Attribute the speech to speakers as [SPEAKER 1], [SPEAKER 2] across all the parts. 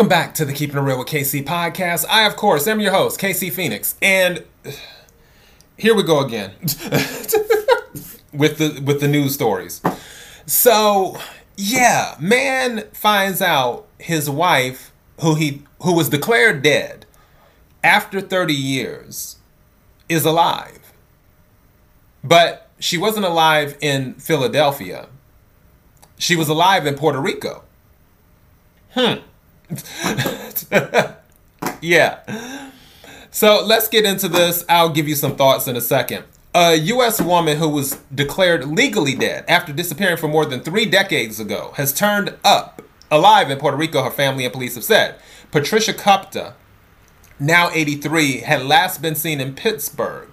[SPEAKER 1] Welcome back to the Keeping It Real with KC podcast. I, of course, am your host, KC Phoenix, and here we go again with the with the news stories. So, yeah, man finds out his wife, who he who was declared dead after 30 years, is alive. But she wasn't alive in Philadelphia. She was alive in Puerto Rico. Hmm. yeah. So let's get into this. I'll give you some thoughts in a second. A U.S. woman who was declared legally dead after disappearing for more than three decades ago has turned up alive in Puerto Rico, her family and police have said. Patricia Kopta, now 83, had last been seen in Pittsburgh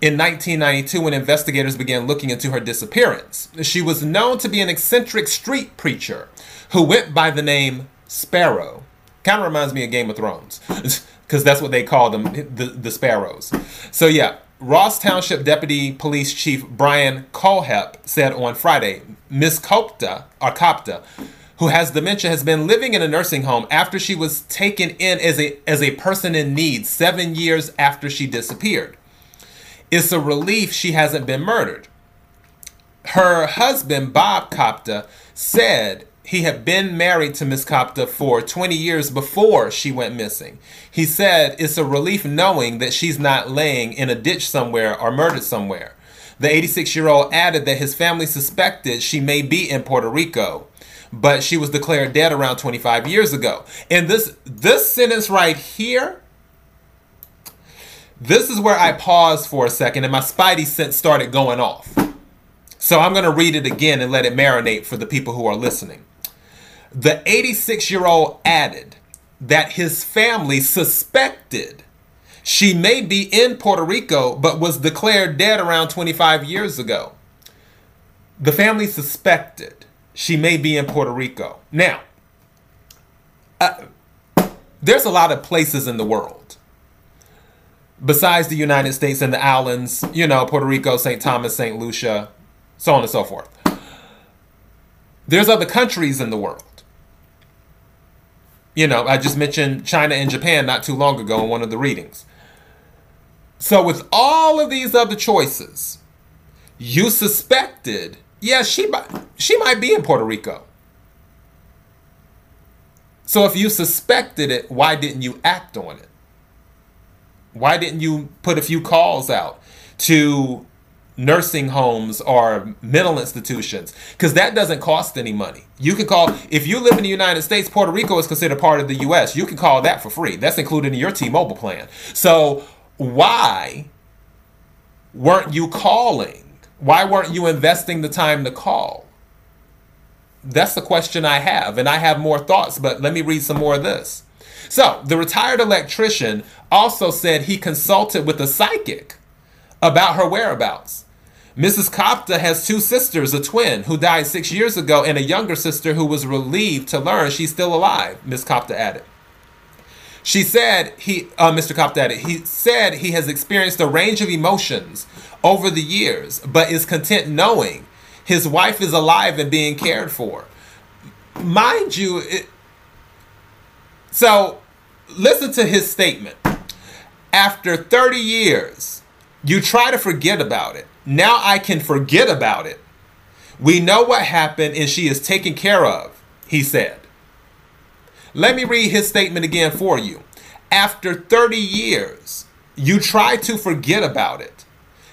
[SPEAKER 1] in 1992 when investigators began looking into her disappearance. She was known to be an eccentric street preacher who went by the name Sparrow. Kind of reminds me of Game of Thrones, because that's what they call them, the, the Sparrows. So, yeah, Ross Township Deputy Police Chief Brian Kohlhepp said on Friday, Miss Kopta, or Kopta, who has dementia, has been living in a nursing home after she was taken in as a, as a person in need seven years after she disappeared. It's a relief she hasn't been murdered. Her husband, Bob Kopta, said he had been married to Miss Kopta for 20 years before she went missing. He said it's a relief knowing that she's not laying in a ditch somewhere or murdered somewhere. The 86 year old added that his family suspected she may be in Puerto Rico, but she was declared dead around 25 years ago. And this this sentence right here, this is where I paused for a second and my spidey sense started going off. So I'm going to read it again and let it marinate for the people who are listening. The 86 year old added that his family suspected she may be in Puerto Rico but was declared dead around 25 years ago. The family suspected she may be in Puerto Rico. Now, uh, there's a lot of places in the world besides the United States and the islands, you know, Puerto Rico, St. Thomas, St. Lucia, so on and so forth. There's other countries in the world you know, I just mentioned China and Japan not too long ago in one of the readings. So, with all of these other choices, you suspected, yeah, she she might be in Puerto Rico. So, if you suspected it, why didn't you act on it? Why didn't you put a few calls out to nursing homes or mental institutions because that doesn't cost any money. You can call if you live in the United States, Puerto Rico is considered part of the US. You can call that for free. That's included in your T-Mobile plan. So, why weren't you calling? Why weren't you investing the time to call? That's the question I have and I have more thoughts, but let me read some more of this. So, the retired electrician also said he consulted with a psychic about her whereabouts. Mrs. Kopta has two sisters, a twin who died six years ago, and a younger sister who was relieved to learn she's still alive, Miss Kopta added. She said he, uh, Mr. Kopta added, he said he has experienced a range of emotions over the years, but is content knowing his wife is alive and being cared for. Mind you, it, so listen to his statement. After 30 years, you try to forget about it. Now I can forget about it. We know what happened and she is taken care of, he said. Let me read his statement again for you. After 30 years, you try to forget about it.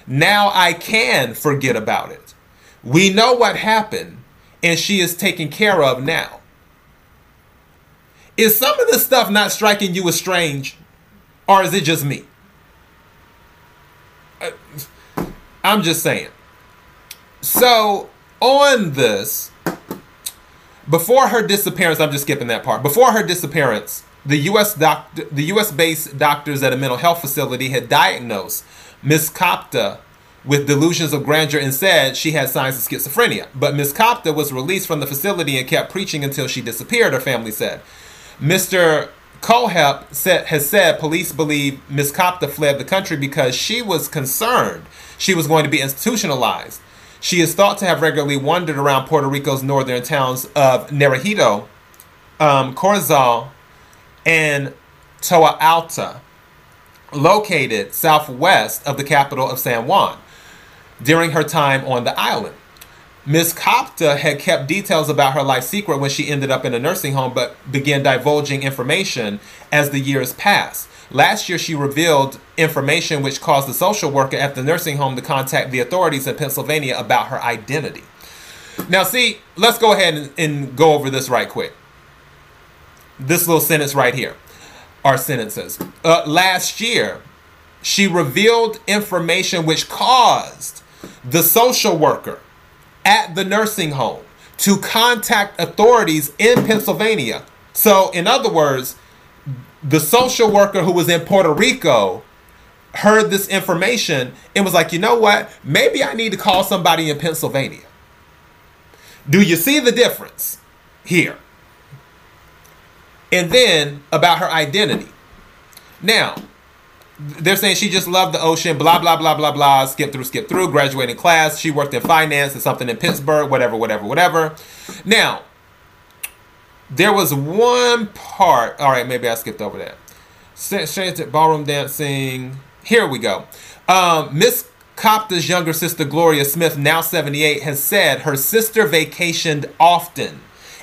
[SPEAKER 1] Now I can forget about it. We know what happened and she is taken care of now. Is some of this stuff not striking you as strange? Or is it just me? I'm just saying. So on this, before her disappearance, I'm just skipping that part. Before her disappearance, the U.S. doctor, the U.S. based doctors at a mental health facility had diagnosed Miss Kopta with delusions of grandeur and said she had signs of schizophrenia. But Miss Kopta was released from the facility and kept preaching until she disappeared. Her family said. Mr. Kohlhepp said, has said police believe Ms. Kopta fled the country because she was concerned she was going to be institutionalized. She is thought to have regularly wandered around Puerto Rico's northern towns of Naranjito um, Corozal and Toa Alta, located southwest of the capital of San Juan, during her time on the island. Ms. Kopta had kept details about her life secret when she ended up in a nursing home, but began divulging information as the years passed. Last year, she revealed information which caused the social worker at the nursing home to contact the authorities in Pennsylvania about her identity. Now, see, let's go ahead and, and go over this right quick. This little sentence right here are sentences. Uh, last year, she revealed information which caused the social worker at the nursing home to contact authorities in Pennsylvania. So, in other words, the social worker who was in Puerto Rico heard this information and was like, you know what? Maybe I need to call somebody in Pennsylvania. Do you see the difference here? And then about her identity. Now, they're saying she just loved the ocean, blah, blah, blah, blah, blah, skip through, skip through, graduating class. She worked in finance and something in Pittsburgh, whatever, whatever, whatever. Now, there was one part. All right, maybe I skipped over that. Strange ballroom dancing. Here we go. Um, Miss Kopta's younger sister, Gloria Smith, now 78, has said her sister vacationed often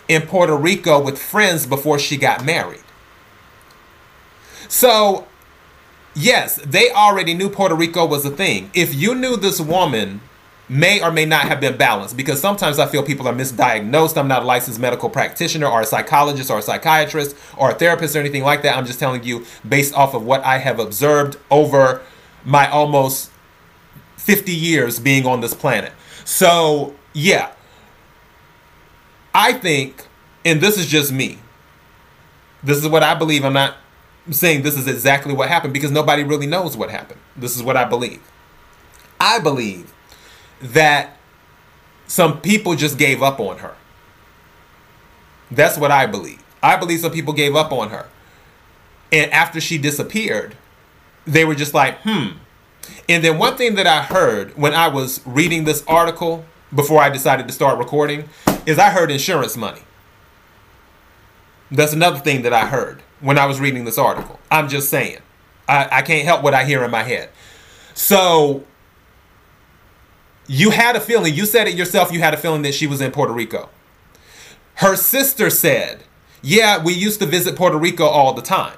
[SPEAKER 1] in Puerto Rico with friends before she got married. So, yes, they already knew Puerto Rico was a thing. If you knew this woman may or may not have been balanced because sometimes I feel people are misdiagnosed. I'm not a licensed medical practitioner or a psychologist or a psychiatrist or a therapist or anything like that. I'm just telling you based off of what I have observed over my almost 50 years being on this planet. So, yeah. I think, and this is just me, this is what I believe. I'm not saying this is exactly what happened because nobody really knows what happened. This is what I believe. I believe that some people just gave up on her. That's what I believe. I believe some people gave up on her. And after she disappeared, they were just like, hmm. And then one thing that I heard when I was reading this article before I decided to start recording is I heard insurance money. That's another thing that I heard when I was reading this article. I'm just saying. I, I can't help what I hear in my head. So you had a feeling, you said it yourself, you had a feeling that she was in Puerto Rico. Her sister said, Yeah, we used to visit Puerto Rico all the time.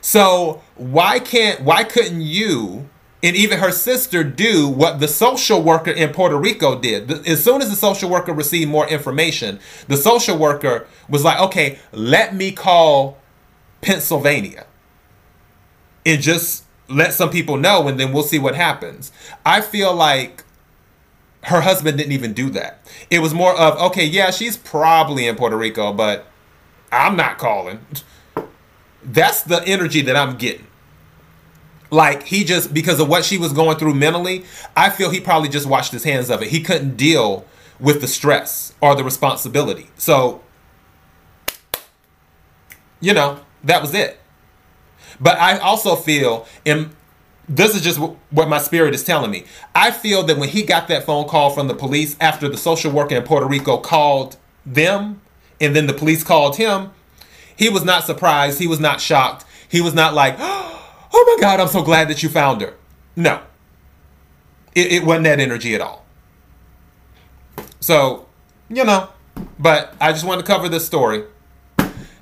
[SPEAKER 1] So why can't why couldn't you and even her sister do what the social worker in Puerto Rico did? As soon as the social worker received more information, the social worker was like, "Okay, let me call Pennsylvania." And just let some people know and then we'll see what happens. I feel like her husband didn't even do that. It was more of, okay, yeah, she's probably in Puerto Rico, but I'm not calling. That's the energy that I'm getting. Like he just because of what she was going through mentally, I feel he probably just washed his hands of it. He couldn't deal with the stress or the responsibility. So, you know, that was it. But I also feel, and this is just what my spirit is telling me. I feel that when he got that phone call from the police after the social worker in Puerto Rico called them, and then the police called him, he was not surprised. He was not shocked. He was not like, oh, oh my God, I'm so glad that you found her. No. It, it wasn't that energy at all. So, you know, but I just wanted to cover this story.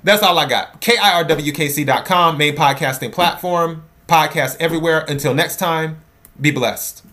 [SPEAKER 1] That's all I got. KIRWKC.com, main podcasting platform. Podcast everywhere. Until next time, be blessed.